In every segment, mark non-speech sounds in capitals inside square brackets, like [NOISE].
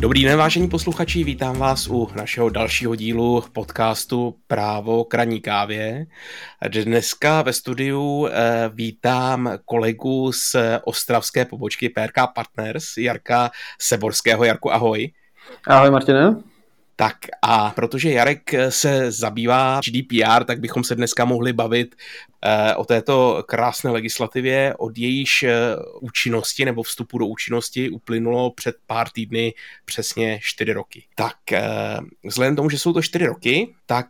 Dobrý den, vážení posluchači, vítám vás u našeho dalšího dílu podcastu Právo kraní kávě. Dneska ve studiu eh, vítám kolegu z ostravské pobočky PRK Partners, Jarka Seborského. Jarku, ahoj. Ahoj Martine. Tak a protože Jarek se zabývá GDPR, tak bychom se dneska mohli bavit eh, o této krásné legislativě, od jejíž eh, účinnosti nebo vstupu do účinnosti uplynulo před pár týdny přesně čtyři roky. Tak eh, vzhledem tomu, že jsou to čtyři roky, tak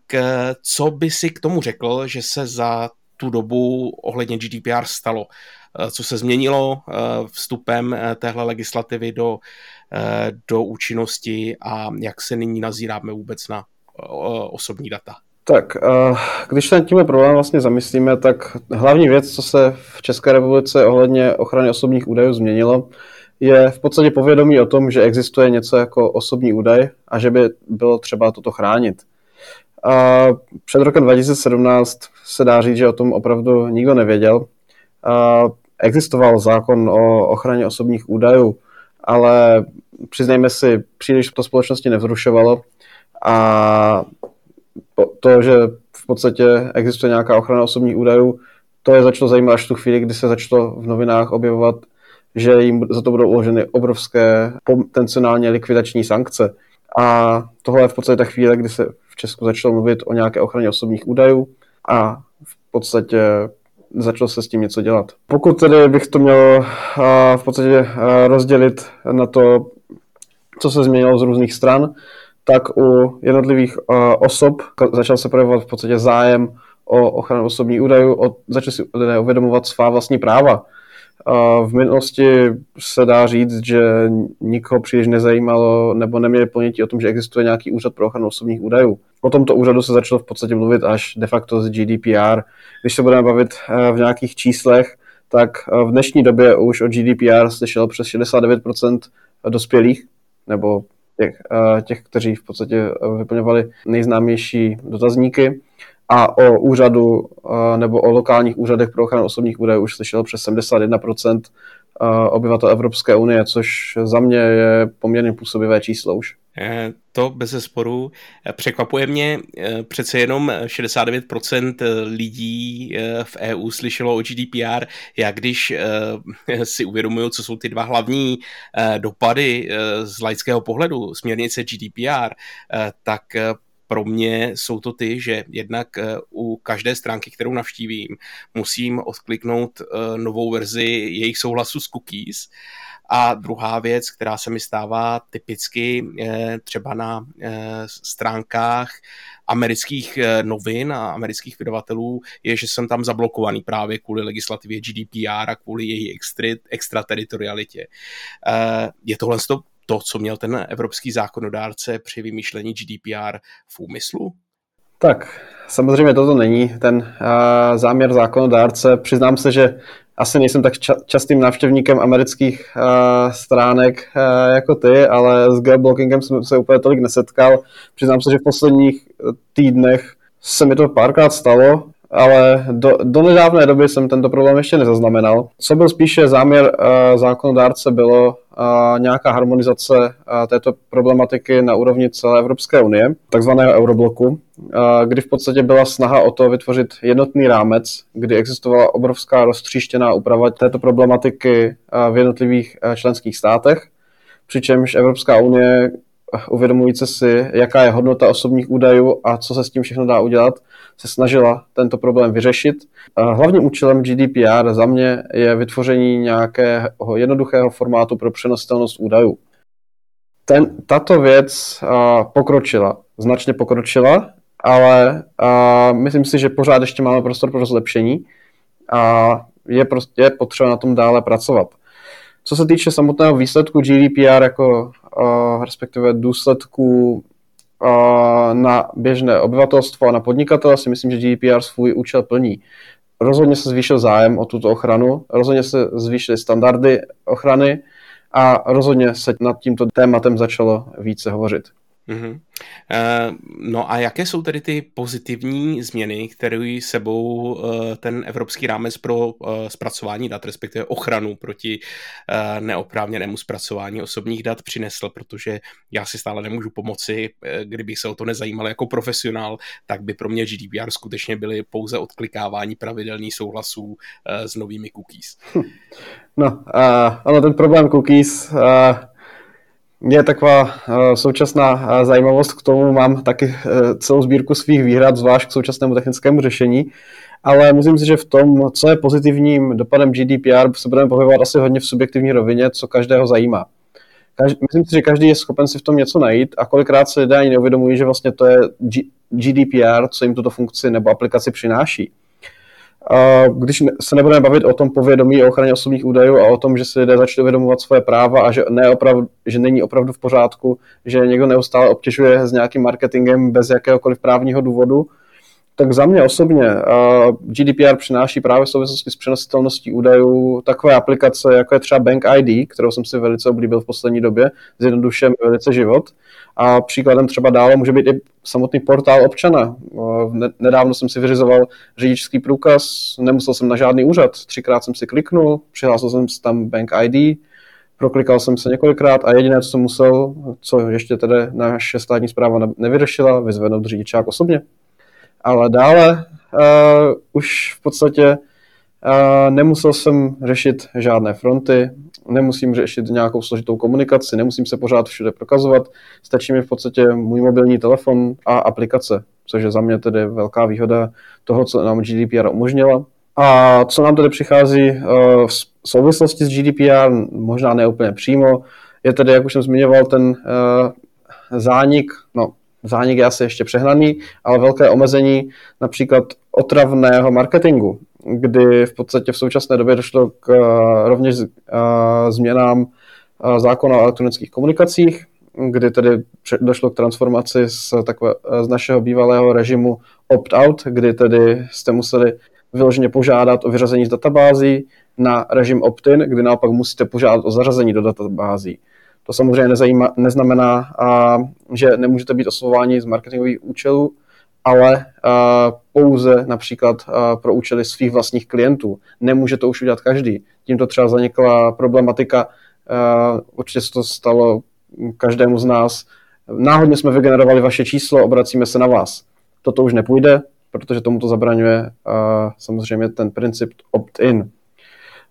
co by si k tomu řekl, že se za tu dobu ohledně GDPR stalo? Co se změnilo vstupem téhle legislativy do Eh, do účinnosti a jak se nyní nazíráme vůbec na eh, osobní data? Tak, eh, když se tímhle problém vlastně zamyslíme, tak hlavní věc, co se v České republice ohledně ochrany osobních údajů změnilo, je v podstatě povědomí o tom, že existuje něco jako osobní údaj a že by bylo třeba toto chránit. A před rokem 2017 se dá říct, že o tom opravdu nikdo nevěděl. A existoval zákon o ochraně osobních údajů, ale přiznejme si, příliš to společnosti nevzrušovalo a to, že v podstatě existuje nějaká ochrana osobních údajů, to je začalo zajímat až tu chvíli, kdy se začalo v novinách objevovat, že jim za to budou uloženy obrovské potenciálně likvidační sankce. A tohle je v podstatě ta chvíle, kdy se Česku začalo mluvit o nějaké ochraně osobních údajů a v podstatě začalo se s tím něco dělat. Pokud tedy bych to měl v podstatě rozdělit na to, co se změnilo z různých stran, tak u jednotlivých osob začal se projevovat v podstatě zájem o ochranu osobních údajů, začali si lidé uvědomovat svá vlastní práva. V minulosti se dá říct, že nikoho příliš nezajímalo nebo neměli ponětí o tom, že existuje nějaký úřad pro ochranu osobních údajů. O tomto úřadu se začalo v podstatě mluvit až de facto z GDPR. Když se budeme bavit eh, v nějakých číslech, tak eh, v dnešní době už o GDPR slyšelo přes 69% dospělých, nebo těch, eh, těch, kteří v podstatě vyplňovali nejznámější dotazníky a o úřadu nebo o lokálních úřadech pro ochranu osobních údajů už slyšel přes 71% obyvatel Evropské unie, což za mě je poměrně působivé číslo už. Eh, to bez zesporu. Eh, překvapuje mě, eh, přece jenom 69% lidí v EU slyšelo o GDPR. Já když [LAUGHS] si uvědomuju, co jsou ty dva hlavní dopady z laického pohledu směrnice GDPR, tak pro mě jsou to ty, že jednak u každé stránky, kterou navštívím, musím odkliknout novou verzi jejich souhlasu s cookies a druhá věc, která se mi stává typicky eh, třeba na eh, stránkách amerických eh, novin a amerických vydavatelů, je, že jsem tam zablokovaný právě kvůli legislativě GDPR a kvůli její extrateritorialitě. Je tohle to, to, co měl ten evropský zákonodárce při vymýšlení GDPR v úmyslu? Tak, samozřejmě toto není ten uh, záměr zákonodárce. Přiznám se, že asi nejsem tak ča- častým návštěvníkem amerických uh, stránek uh, jako ty, ale s geoblockingem jsem se úplně tolik nesetkal. Přiznám se, že v posledních týdnech se mi to párkrát stalo, ale do, do nedávné doby jsem tento problém ještě nezaznamenal. Co byl spíše záměr uh, zákonodárce, bylo uh, nějaká harmonizace uh, této problematiky na úrovni celé Evropské unie, takzvaného eurobloku, uh, kdy v podstatě byla snaha o to vytvořit jednotný rámec, kdy existovala obrovská roztříštěná úprava této problematiky uh, v jednotlivých uh, členských státech, přičemž Evropská unie uvědomující si, jaká je hodnota osobních údajů a co se s tím všechno dá udělat, se snažila tento problém vyřešit. Hlavním účelem GDPR za mě je vytvoření nějakého jednoduchého formátu pro přenositelnost údajů. Ten, tato věc pokročila, značně pokročila, ale myslím si, že pořád ještě máme prostor pro zlepšení a je, prostě, je potřeba na tom dále pracovat. Co se týče samotného výsledku GDPR jako respektive důsledků na běžné obyvatelstvo a na podnikatele si myslím, že GDPR svůj účel plní. Rozhodně se zvýšil zájem o tuto ochranu, rozhodně se zvýšily standardy ochrany a rozhodně se nad tímto tématem začalo více hovořit. Mm-hmm. No a jaké jsou tedy ty pozitivní změny, které sebou eh, ten evropský rámec pro eh, zpracování dat, respektive ochranu proti neoprávněnému zpracování osobních dat přinesl, protože já si stále nemůžu pomoci, kdybych se o to nezajímal jako profesionál, tak by pro mě GDPR skutečně byly pouze odklikávání pravidelných souhlasů s novými cookies. No, uh, ale ten problém cookies uh je taková uh, současná uh, zajímavost k tomu, mám taky uh, celou sbírku svých výhrad, zvlášť k současnému technickému řešení, ale myslím si, že v tom, co je pozitivním dopadem GDPR, se budeme pohybovat asi hodně v subjektivní rovině, co každého zajímá. Každý, myslím si, že každý je schopen si v tom něco najít a kolikrát se lidé ani neuvědomují, že vlastně to je G, GDPR, co jim tuto funkci nebo aplikaci přináší když se nebudeme bavit o tom povědomí o ochraně osobních údajů a o tom, že si lidé začnou uvědomovat svoje práva a že, ne opravdu, že není opravdu v pořádku, že někdo neustále obtěžuje s nějakým marketingem bez jakéhokoliv právního důvodu, tak za mě osobně GDPR přináší právě v souvislosti s přenositelností údajů takové aplikace, jako je třeba Bank ID, kterou jsem si velice oblíbil v poslední době, zjednodušuje velice život. A příkladem třeba dále může být i samotný portál občana. Nedávno jsem si vyřizoval řidičský průkaz, nemusel jsem na žádný úřad. Třikrát jsem si kliknul, přihlásil jsem si tam Bank ID, proklikal jsem se několikrát a jediné, co jsem musel, co ještě tedy naše státní zpráva nevyřešila, vyzvednout řidičák osobně. Ale dále uh, už v podstatě uh, nemusel jsem řešit žádné fronty, nemusím řešit nějakou složitou komunikaci, nemusím se pořád všude prokazovat, stačí mi v podstatě můj mobilní telefon a aplikace, což je za mě tedy velká výhoda toho, co nám GDPR umožnila. A co nám tedy přichází uh, v souvislosti s GDPR, možná ne úplně přímo, je tedy, jak už jsem zmiňoval, ten zánik, no zánik je asi ještě přehnaný, ale velké omezení například otravného marketingu, kdy v podstatě v současné době došlo k uh, rovněž uh, změnám uh, zákona o elektronických komunikacích, kdy tedy došlo k transformaci z, takové, z našeho bývalého režimu opt-out, kdy tedy jste museli vyloženě požádat o vyřazení z databází na režim opt-in, kdy naopak musíte požádat o zařazení do databází. To samozřejmě nezajíma, neznamená, a, že nemůžete být oslovováni z marketingových účelů, ale a, pouze například a, pro účely svých vlastních klientů. Nemůže to už udělat každý. Tímto třeba zanikla problematika, a, určitě se to stalo každému z nás. Náhodně jsme vygenerovali vaše číslo, obracíme se na vás. Toto už nepůjde, protože tomu to zabraňuje a, samozřejmě ten princip opt-in.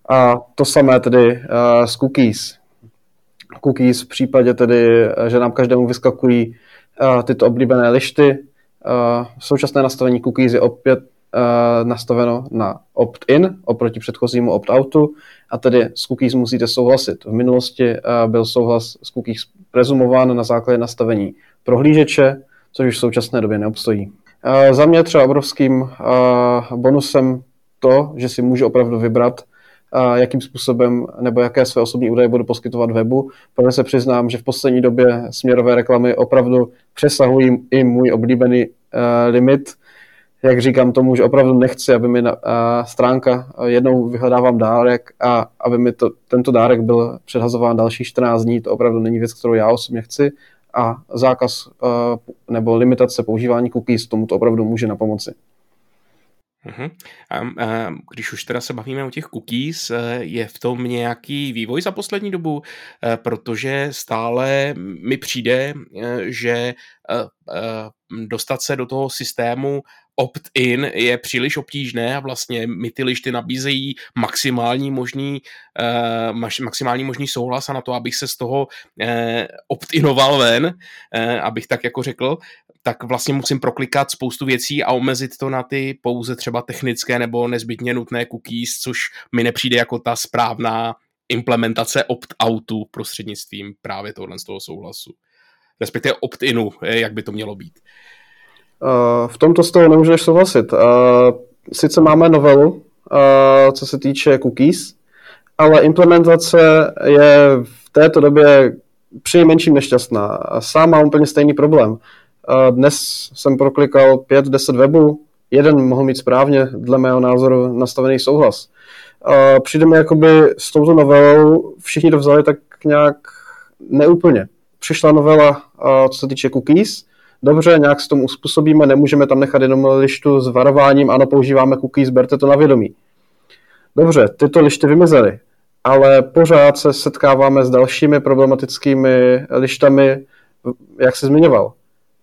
A to samé tedy a, s cookies cookies v případě tedy, že nám každému vyskakují uh, tyto oblíbené lišty. Uh, současné nastavení cookies je opět nastaveno na opt-in oproti předchozímu opt-outu a tedy s cookies musíte souhlasit. V minulosti byl souhlas s cookies prezumován na základě nastavení prohlížeče, což už v současné době neobstojí. Za mě třeba obrovským bonusem to, že si můžu opravdu vybrat, jakým způsobem nebo jaké své osobní údaje budu poskytovat webu, protože se přiznám, že v poslední době směrové reklamy opravdu přesahují i můj oblíbený uh, limit. Jak říkám tomu, že opravdu nechci, aby mi uh, stránka jednou vyhledávám dárek a aby mi to, tento dárek byl předhazován další 14 dní, to opravdu není věc, kterou já osobně chci a zákaz nebo limitace používání cookies tomu to opravdu může na pomoci. Uh-huh. A, a když už teda se bavíme o těch cookies, eh, je v tom nějaký vývoj za poslední dobu, eh, protože stále mi přijde, eh, že dostat se do toho systému opt-in je příliš obtížné a vlastně mi ty lišty nabízejí maximální možný, maximální možný souhlas a na to, abych se z toho opt-inoval ven, abych tak jako řekl, tak vlastně musím proklikat spoustu věcí a omezit to na ty pouze třeba technické nebo nezbytně nutné cookies, což mi nepřijde jako ta správná implementace opt-outu prostřednictvím právě tohle z toho souhlasu. Respektive opt-inu, jak by to mělo být. Uh, v tomto z toho nemůžeš souhlasit. Uh, sice máme novelu, uh, co se týče cookies, ale implementace je v této době při menším nešťastná. Sám mám úplně stejný problém. Dnes jsem proklikal 5-10 webů, jeden mohl mít správně, dle mého názoru, nastavený souhlas. Přijde mi, jakoby s touto novelou všichni to vzali tak nějak neúplně. přišla novela, co se týče cookies, dobře, nějak s tomu uspůsobíme, nemůžeme tam nechat jenom lištu s varováním, ano, používáme cookies, berte to na vědomí. Dobře, tyto lišty vymizely, ale pořád se setkáváme s dalšími problematickými lištami, jak se zmiňoval.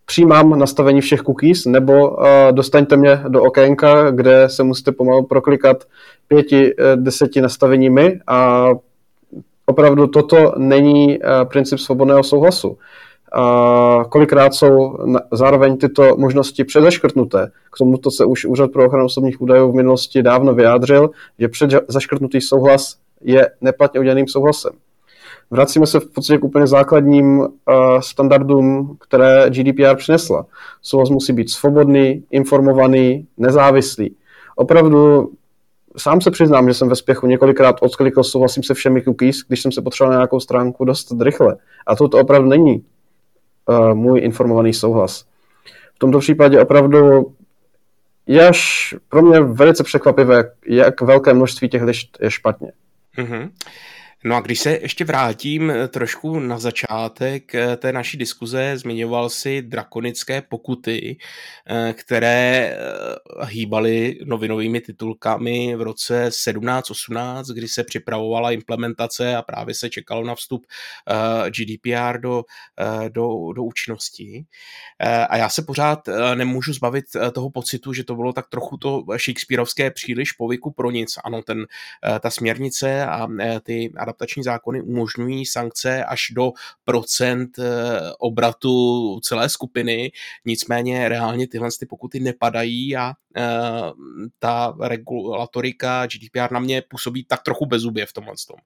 Přijímám nastavení všech cookies, nebo uh, dostaňte mě do okénka, kde se musíte pomalu proklikat pěti, eh, deseti nastaveními a opravdu toto není uh, princip svobodného souhlasu. A kolikrát jsou zároveň tyto možnosti předzaškrtnuté. K tomuto se už Úřad pro ochranu osobních údajů v minulosti dávno vyjádřil, že předzaškrtnutý souhlas je neplatně uděleným souhlasem. Vracíme se v podstatě k úplně základním uh, standardům, které GDPR přinesla. Souhlas musí být svobodný, informovaný, nezávislý. Opravdu sám se přiznám, že jsem ve spěchu několikrát odklikl souhlasím se všemi cookies, když jsem se potřeboval na nějakou stránku dost rychle. A to, to opravdu není uh, můj informovaný souhlas. V tomto případě opravdu je až pro mě velice překvapivé, jak velké množství těch lišt je špatně. Mm-hmm. No a když se ještě vrátím eh, trošku na začátek eh, té naší diskuze, zmiňoval si drakonické pokuty, eh, které hýbaly novinovými titulkami v roce 17-18, kdy se připravovala implementace a právě se čekalo na vstup GDPR do, do, do účinnosti. A já se pořád nemůžu zbavit toho pocitu, že to bylo tak trochu to Shakespeareovské příliš povyku pro nic. Ano, ten, ta směrnice a ty adaptační zákony umožňují sankce až do procent eh, obratu celé skupiny, nicméně reálně tyhle ty pokuty nepadají a eh, ta regulatorika GDPR na mě působí tak trochu bezubě v tomhle tom.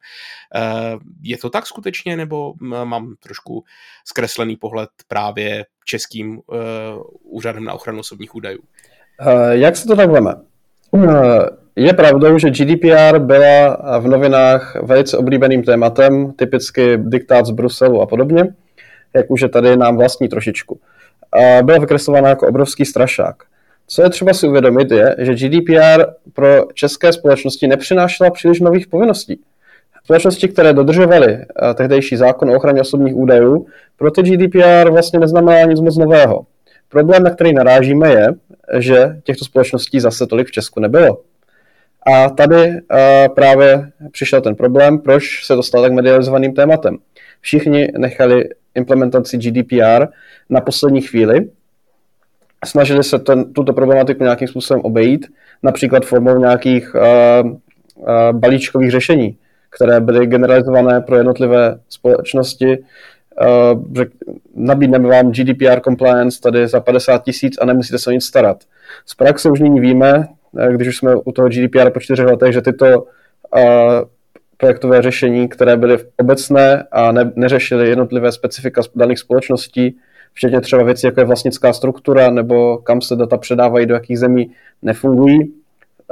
Eh, je to tak skutečně, nebo mám trošku zkreslený pohled právě českým úřadem na ochranu osobních údajů? Jak se to tak veme? Je pravdou, že GDPR byla v novinách velice oblíbeným tématem, typicky diktát z Bruselu a podobně, jak už je tady nám vlastní trošičku. A byla vykreslována jako obrovský strašák. Co je třeba si uvědomit je, že GDPR pro české společnosti nepřinášela příliš nových povinností. Společnosti, které dodržovaly tehdejší zákon o ochraně osobních údajů, pro ty GDPR vlastně neznamená nic moc nového. Problém, na který narážíme, je, že těchto společností zase tolik v Česku nebylo. A tady uh, právě přišel ten problém, proč se to stalo tak medializovaným tématem. Všichni nechali implementaci GDPR na poslední chvíli, snažili se ten, tuto problematiku nějakým způsobem obejít, například formou nějakých uh, uh, balíčkových řešení, které byly generalizované pro jednotlivé společnosti. Uh, řek, nabídneme vám GDPR compliance tady za 50 tisíc a nemusíte se o nic starat. Z praxe už nyní víme, když už jsme u toho GDPR po čtyřech letech, že tyto eh, projektové řešení, které byly obecné a ne, neřešily jednotlivé specifika daných společností, včetně třeba věci, jako je vlastnická struktura nebo kam se data předávají, do jakých zemí nefungují,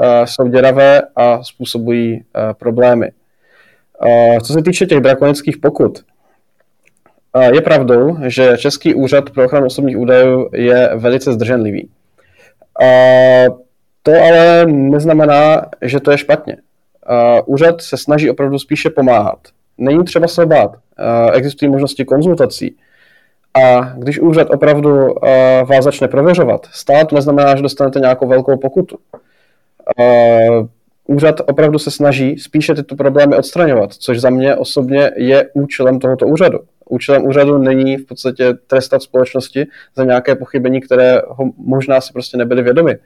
eh, jsou děravé a způsobují problémy. Co se týče těch drakonických pokut, je pravdou, že Český úřad pro ochranu osobních údajů je velice zdrženlivý. To ale neznamená, že to je špatně. Úřad se snaží opravdu spíše pomáhat. Není třeba se bát. Existují možnosti konzultací. A když úřad opravdu vás začne prověřovat, stále to neznamená, že dostanete nějakou velkou pokutu. Úřad opravdu se snaží spíše tyto problémy odstraňovat, což za mě osobně je účelem tohoto úřadu. Účelem úřadu není v podstatě trestat společnosti za nějaké pochybení, které ho možná si prostě nebyli vědomi.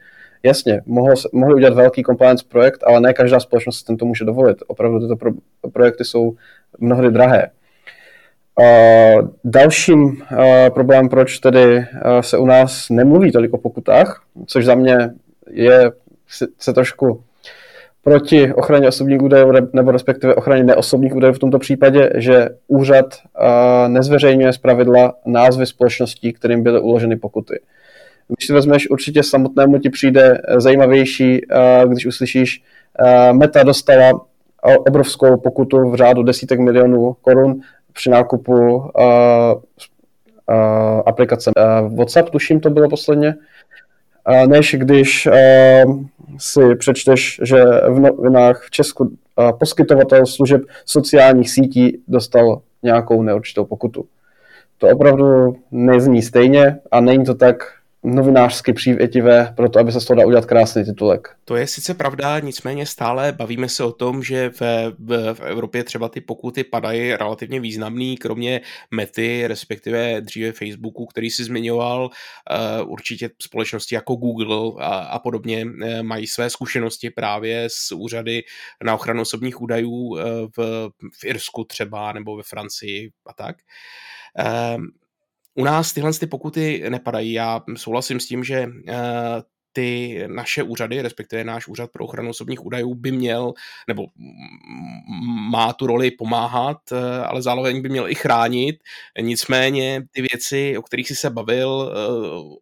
Jasně, mohlo, mohli udělat velký compliance projekt, ale ne každá společnost si tento může dovolit. Opravdu tyto pro, projekty jsou mnohdy drahé. Uh, dalším uh, problém, proč tedy uh, se u nás nemluví tolik o pokutách, což za mě je se trošku proti ochraně osobních údajů nebo respektive ochraně neosobních údajů v tomto případě, že úřad uh, nezveřejňuje zpravidla názvy společností, kterým byly uloženy pokuty. Když si vezmeš, určitě samotnému ti přijde eh, zajímavější, eh, když uslyšíš, eh, Meta dostala obrovskou pokutu v řádu desítek milionů korun při nákupu aplikace WhatsApp, tuším to bylo posledně, než když si přečteš, že v novinách v Česku poskytovatel služeb sociálních sítí dostal nějakou neurčitou pokutu. to opravdu nezní stejně a není to tak novinářsky přívětivé pro to, aby se z toho dal udělat krásný titulek. To je sice pravda, nicméně stále bavíme se o tom, že v, v, v Evropě třeba ty pokuty padají relativně významný, kromě Mety, respektive dříve Facebooku, který si zmiňoval, uh, určitě společnosti jako Google a, a podobně uh, mají své zkušenosti právě s úřady na ochranu osobních údajů uh, v, v Irsku třeba, nebo ve Francii a tak. Uh, u nás tyhle ty pokuty nepadají. Já souhlasím s tím, že uh, ty naše úřady, respektive náš úřad pro ochranu osobních údajů by měl, nebo má tu roli pomáhat, eh, ale zároveň by měl i chránit. Nicméně ty věci, o kterých jsi se bavil, eh,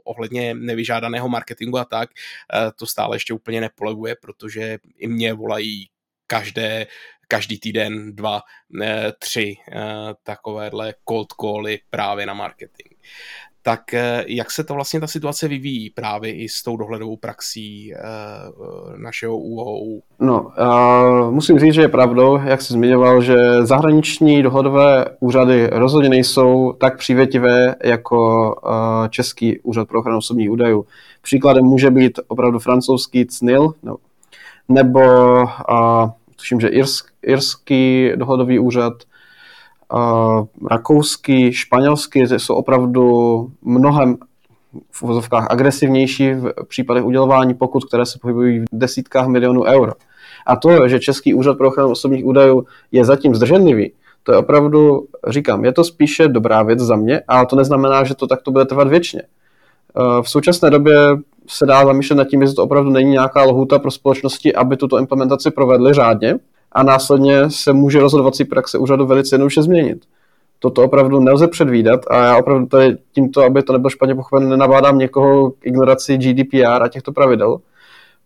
ohledně nevyžádaného marketingu a tak, to stále ještě úplně nepolevuje, protože i mě volají každé každý týden dva, tři eh, takovéhle cold cally právě na marketing. Tak eh, jak se to vlastně ta situace vyvíjí právě i s tou dohledovou praxí eh, našeho UOU? No, musím říct, že je pravdou, jak jsi zmiňoval, že zahraniční dohledové úřady rozhodně nejsou tak přívětivé jako Český úřad pro ochranu osobních údajů. Příkladem může být opravdu francouzský CNIL, no, nebo tuším, že irsk, irský dohledový úřad, rakouský, španělský jsou opravdu mnohem v uvozovkách agresivnější v případech udělování pokut, které se pohybují v desítkách milionů eur. A to, že Český úřad pro ochranu osobních údajů je zatím zdrženlivý, to je opravdu, říkám, je to spíše dobrá věc za mě, ale to neznamená, že to takto bude trvat věčně. V současné době se dá zamýšlet nad tím, jestli to opravdu není nějaká lhůta pro společnosti, aby tuto implementaci provedly řádně a následně se může rozhodovací praxe úřadu velice jednoduše změnit. Toto opravdu nelze předvídat a já opravdu tady tímto, aby to nebylo špatně pochopeno, nenabádám někoho k ignoraci GDPR a těchto pravidel,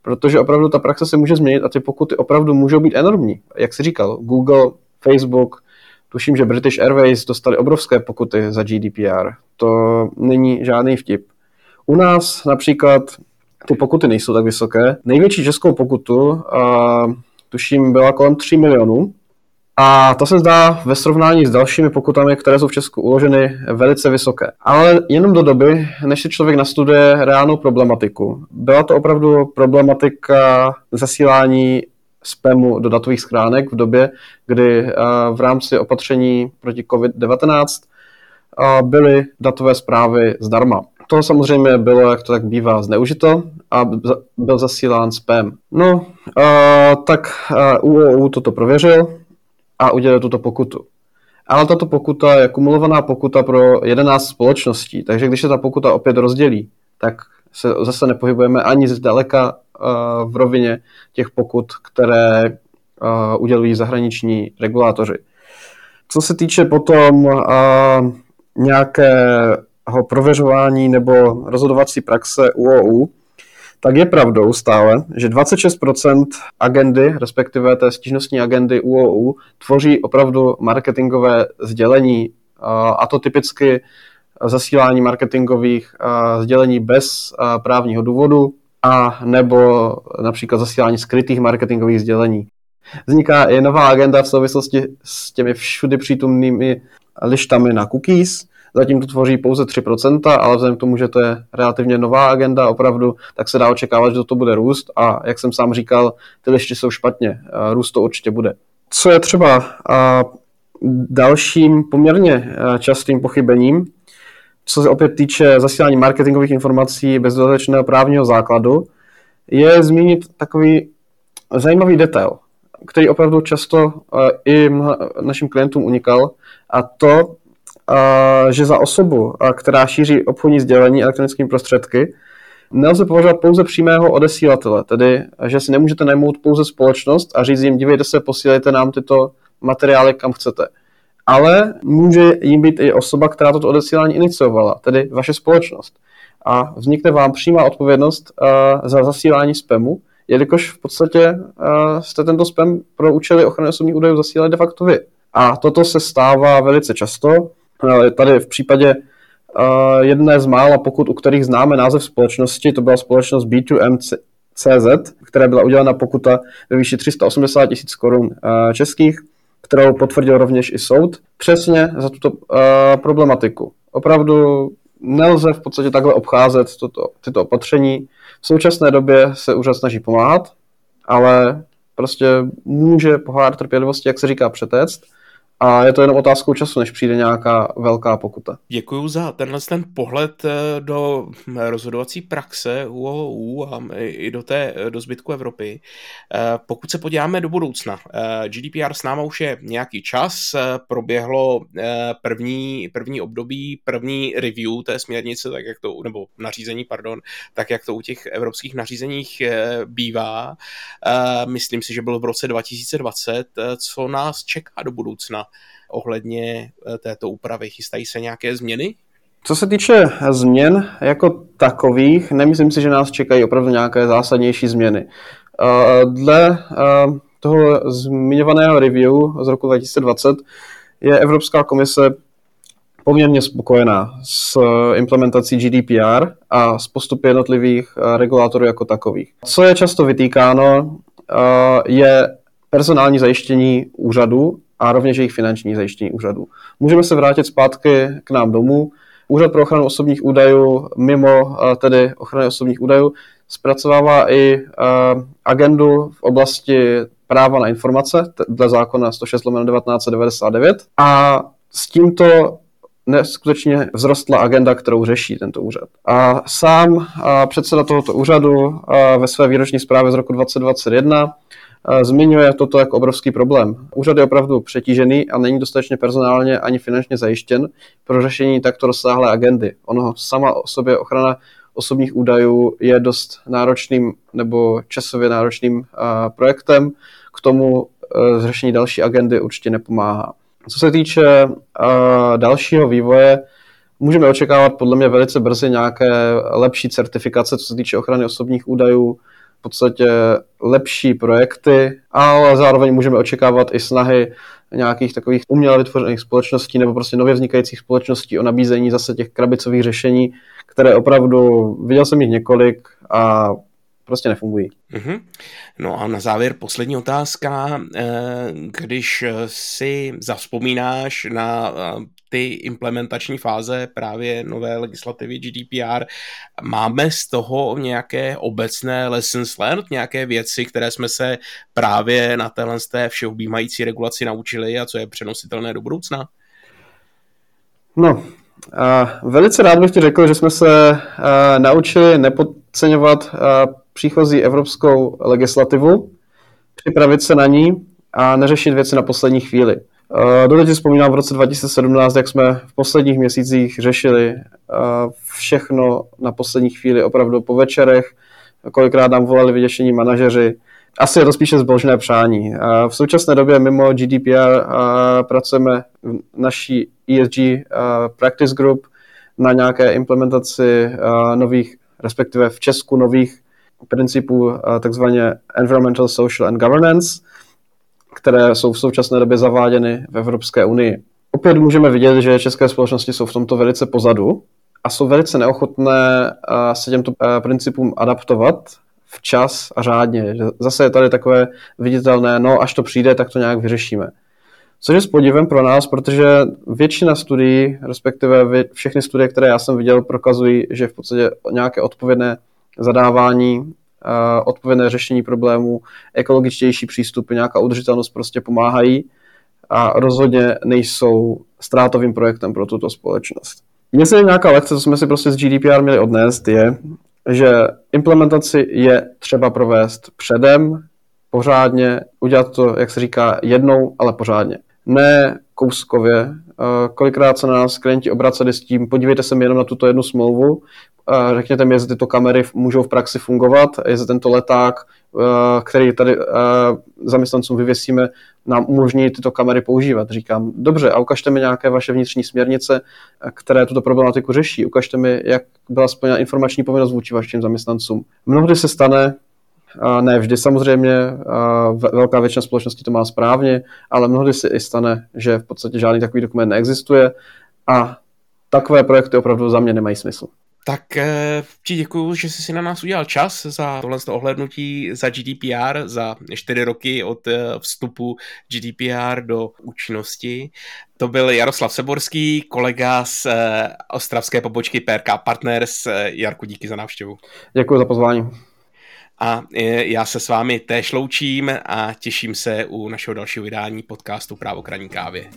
protože opravdu ta praxe se může změnit a ty pokuty opravdu můžou být enormní. Jak jsi říkal, Google, Facebook, tuším, že British Airways dostali obrovské pokuty za GDPR. To není žádný vtip. U nás například ty pokuty nejsou tak vysoké. Největší českou pokutu, a, tuším, byla kolem 3 milionů. A to se zdá ve srovnání s dalšími pokutami, které jsou v Česku uloženy, velice vysoké. Ale jenom do doby, než si člověk nastuduje reálnou problematiku. Byla to opravdu problematika zasílání spamu do datových schránek v době, kdy v rámci opatření proti COVID-19 byly datové zprávy zdarma. To samozřejmě bylo, jak to tak bývá, zneužito a byl zasílán spam. No, uh, tak uh, UOU toto prověřil a udělal tuto pokutu. Ale tato pokuta je kumulovaná pokuta pro 11 společností, takže když se ta pokuta opět rozdělí, tak se zase nepohybujeme ani zdaleka uh, v rovině těch pokut, které uh, udělují zahraniční regulátoři. Co se týče potom uh, nějakého prověřování nebo rozhodovací praxe UOU, tak je pravdou stále, že 26% agendy, respektive té stížnostní agendy UOU, tvoří opravdu marketingové sdělení, a to typicky zasílání marketingových sdělení bez právního důvodu a nebo například zasílání skrytých marketingových sdělení. Vzniká i nová agenda v souvislosti s těmi všudy přítomnými lištami na cookies. Zatím to tvoří pouze 3%, ale vzhledem k tomu, že to je relativně nová agenda opravdu, tak se dá očekávat, že to bude růst a jak jsem sám říkal, ty lišty jsou špatně, růst to určitě bude. Co je třeba dalším poměrně častým pochybením, co se opět týče zasílání marketingových informací bez dodatečného právního základu, je zmínit takový zajímavý detail, který opravdu často i našim klientům unikal, a to, že za osobu, která šíří obchodní sdělení elektronickými prostředky, nelze považovat pouze přímého odesílatele, tedy že si nemůžete najmout pouze společnost a říct jim, dívejte se, posílejte nám tyto materiály kam chcete. Ale může jim být i osoba, která toto odesílání iniciovala, tedy vaše společnost. A vznikne vám přímá odpovědnost za zasílání spamu, jelikož v podstatě jste tento spam pro účely ochrany osobních údajů zasílali de facto vy. A toto se stává velice často. Tady v případě jedné z mála pokud, u kterých známe název společnosti, to byla společnost B2M.CZ, která byla udělána pokuta ve výši 380 tisíc korun českých, kterou potvrdil rovněž i soud, přesně za tuto problematiku. Opravdu nelze v podstatě takhle obcházet toto, tyto opatření. V současné době se úřad snaží pomáhat, ale prostě může pohár trpělivosti, jak se říká, přetéct a je to jenom otázkou času, než přijde nějaká velká pokuta. Děkuji za tenhle ten pohled eh, do hm, rozhodovací praxe UOU a i do té do zbytku Evropy. Eh, pokud se podíváme do budoucna, eh, GDPR s náma už je nějaký čas, proběhlo první, první období, první review té směrnice, tak jak to, nebo nařízení, pardon, tak jak to u těch evropských nařízeních bývá. Myslím si, že bylo v roce 2020. Co nás čeká do budoucna? Ohledně eh, této úpravy? Chystají se nějaké změny? Co se týče změn jako takových, nemyslím si, že nás čekají opravdu nějaké zásadnější změny. Eh, dle eh, toho zmiňovaného review z roku 2020 je Evropská komise poměrně spokojená s implementací GDPR a s postupy jednotlivých regulátorů jako takových. Co je často vytýkáno, je personální zajištění úřadu a rovněž jejich finanční zajištění úřadů. Můžeme se vrátit zpátky k nám domů. Úřad pro ochranu osobních údajů mimo eh, tedy ochrany osobních údajů zpracovává i eh, agendu v oblasti práva na informace dle zákona 106 1999 a s tímto neskutečně vzrostla agenda, kterou řeší tento úřad. A sám a předseda tohoto úřadu ve své výroční zprávě z roku 2021 zmiňuje toto jako obrovský problém. Úřad je opravdu přetížený a není dostatečně personálně ani finančně zajištěn pro řešení takto rozsáhlé agendy. Ono sama o sobě ochrana osobních údajů je dost náročným nebo časově náročným projektem. K tomu e, řešení další agendy určitě nepomáhá. Co se týče dalšího vývoje, můžeme očekávat podle mě velice brzy nějaké lepší certifikace, co se týče ochrany osobních údajů, v podstatě lepší projekty, ale zároveň můžeme očekávat i snahy nějakých takových uměle vytvořených společností nebo prostě nově vznikajících společností o nabízení zase těch krabicových řešení, které opravdu, viděl jsem jich několik a prostě nefungují. Mm-hmm. No a na závěr poslední otázka. Eh, když si zavzpomínáš na eh, ty implementační fáze právě nové legislativy GDPR, máme z toho nějaké obecné lessons learned, nějaké věci, které jsme se právě na téhle té všeobjímající regulaci naučili a co je přenositelné do budoucna? No, uh, velice rád bych ti řekl, že jsme se uh, naučili nepodceňovat příchozí evropskou legislativu, připravit se na ní a neřešit věci na poslední chvíli. Uh, Doteď si vzpomínám v roce 2017, jak jsme v posledních měsících řešili uh, všechno na poslední chvíli, opravdu po večerech, kolikrát nám volali vyděšení manažeři. Asi je to spíše zbožné přání. Uh, v současné době mimo GDPR pracujeme v naší ESG Practice Group na nějaké implementaci nových, respektive v Česku nových principů takzvaně Environmental, Social and Governance – které jsou v současné době zaváděny v Evropské unii. Opět můžeme vidět, že české společnosti jsou v tomto velice pozadu a jsou velice neochotné se těmto principům adaptovat včas a řádně. Zase je tady takové viditelné, no až to přijde, tak to nějak vyřešíme. Což je s podívem pro nás, protože většina studií, respektive všechny studie, které já jsem viděl, prokazují, že v podstatě nějaké odpovědné zadávání odpovědné řešení problémů, ekologičtější přístupy, nějaká udržitelnost prostě pomáhají a rozhodně nejsou ztrátovým projektem pro tuto společnost. Myslím, nějaká lekce, co jsme si prostě z GDPR měli odnést, je, že implementaci je třeba provést předem, pořádně, udělat to, jak se říká, jednou, ale pořádně. Ne kouskově. Kolikrát se na nás klienti obraceli s tím, podívejte se mi jenom na tuto jednu smlouvu, řekněte mi, jestli tyto kamery můžou v praxi fungovat, jestli tento leták, který tady zaměstnancům vyvěsíme, nám umožní tyto kamery používat. Říkám, dobře, a ukažte mi nějaké vaše vnitřní směrnice, které tuto problematiku řeší. Ukažte mi, jak byla splněna informační povinnost vůči vašim zaměstnancům. Mnohdy se stane, ne vždy samozřejmě, velká většina společností to má správně, ale mnohdy se i stane, že v podstatě žádný takový dokument neexistuje a takové projekty opravdu za mě nemají smysl. Tak eh, ti děkuji, že jsi si na nás udělal čas za tohle ohlednutí za GDPR, za čtyři roky od eh, vstupu GDPR do účinnosti. To byl Jaroslav Seborský, kolega z eh, ostravské pobočky PRK Partners. Jarku, díky za návštěvu. Děkuji za pozvání. A já se s vámi též loučím a těším se u našeho dalšího vydání podcastu Právo kraní kávě.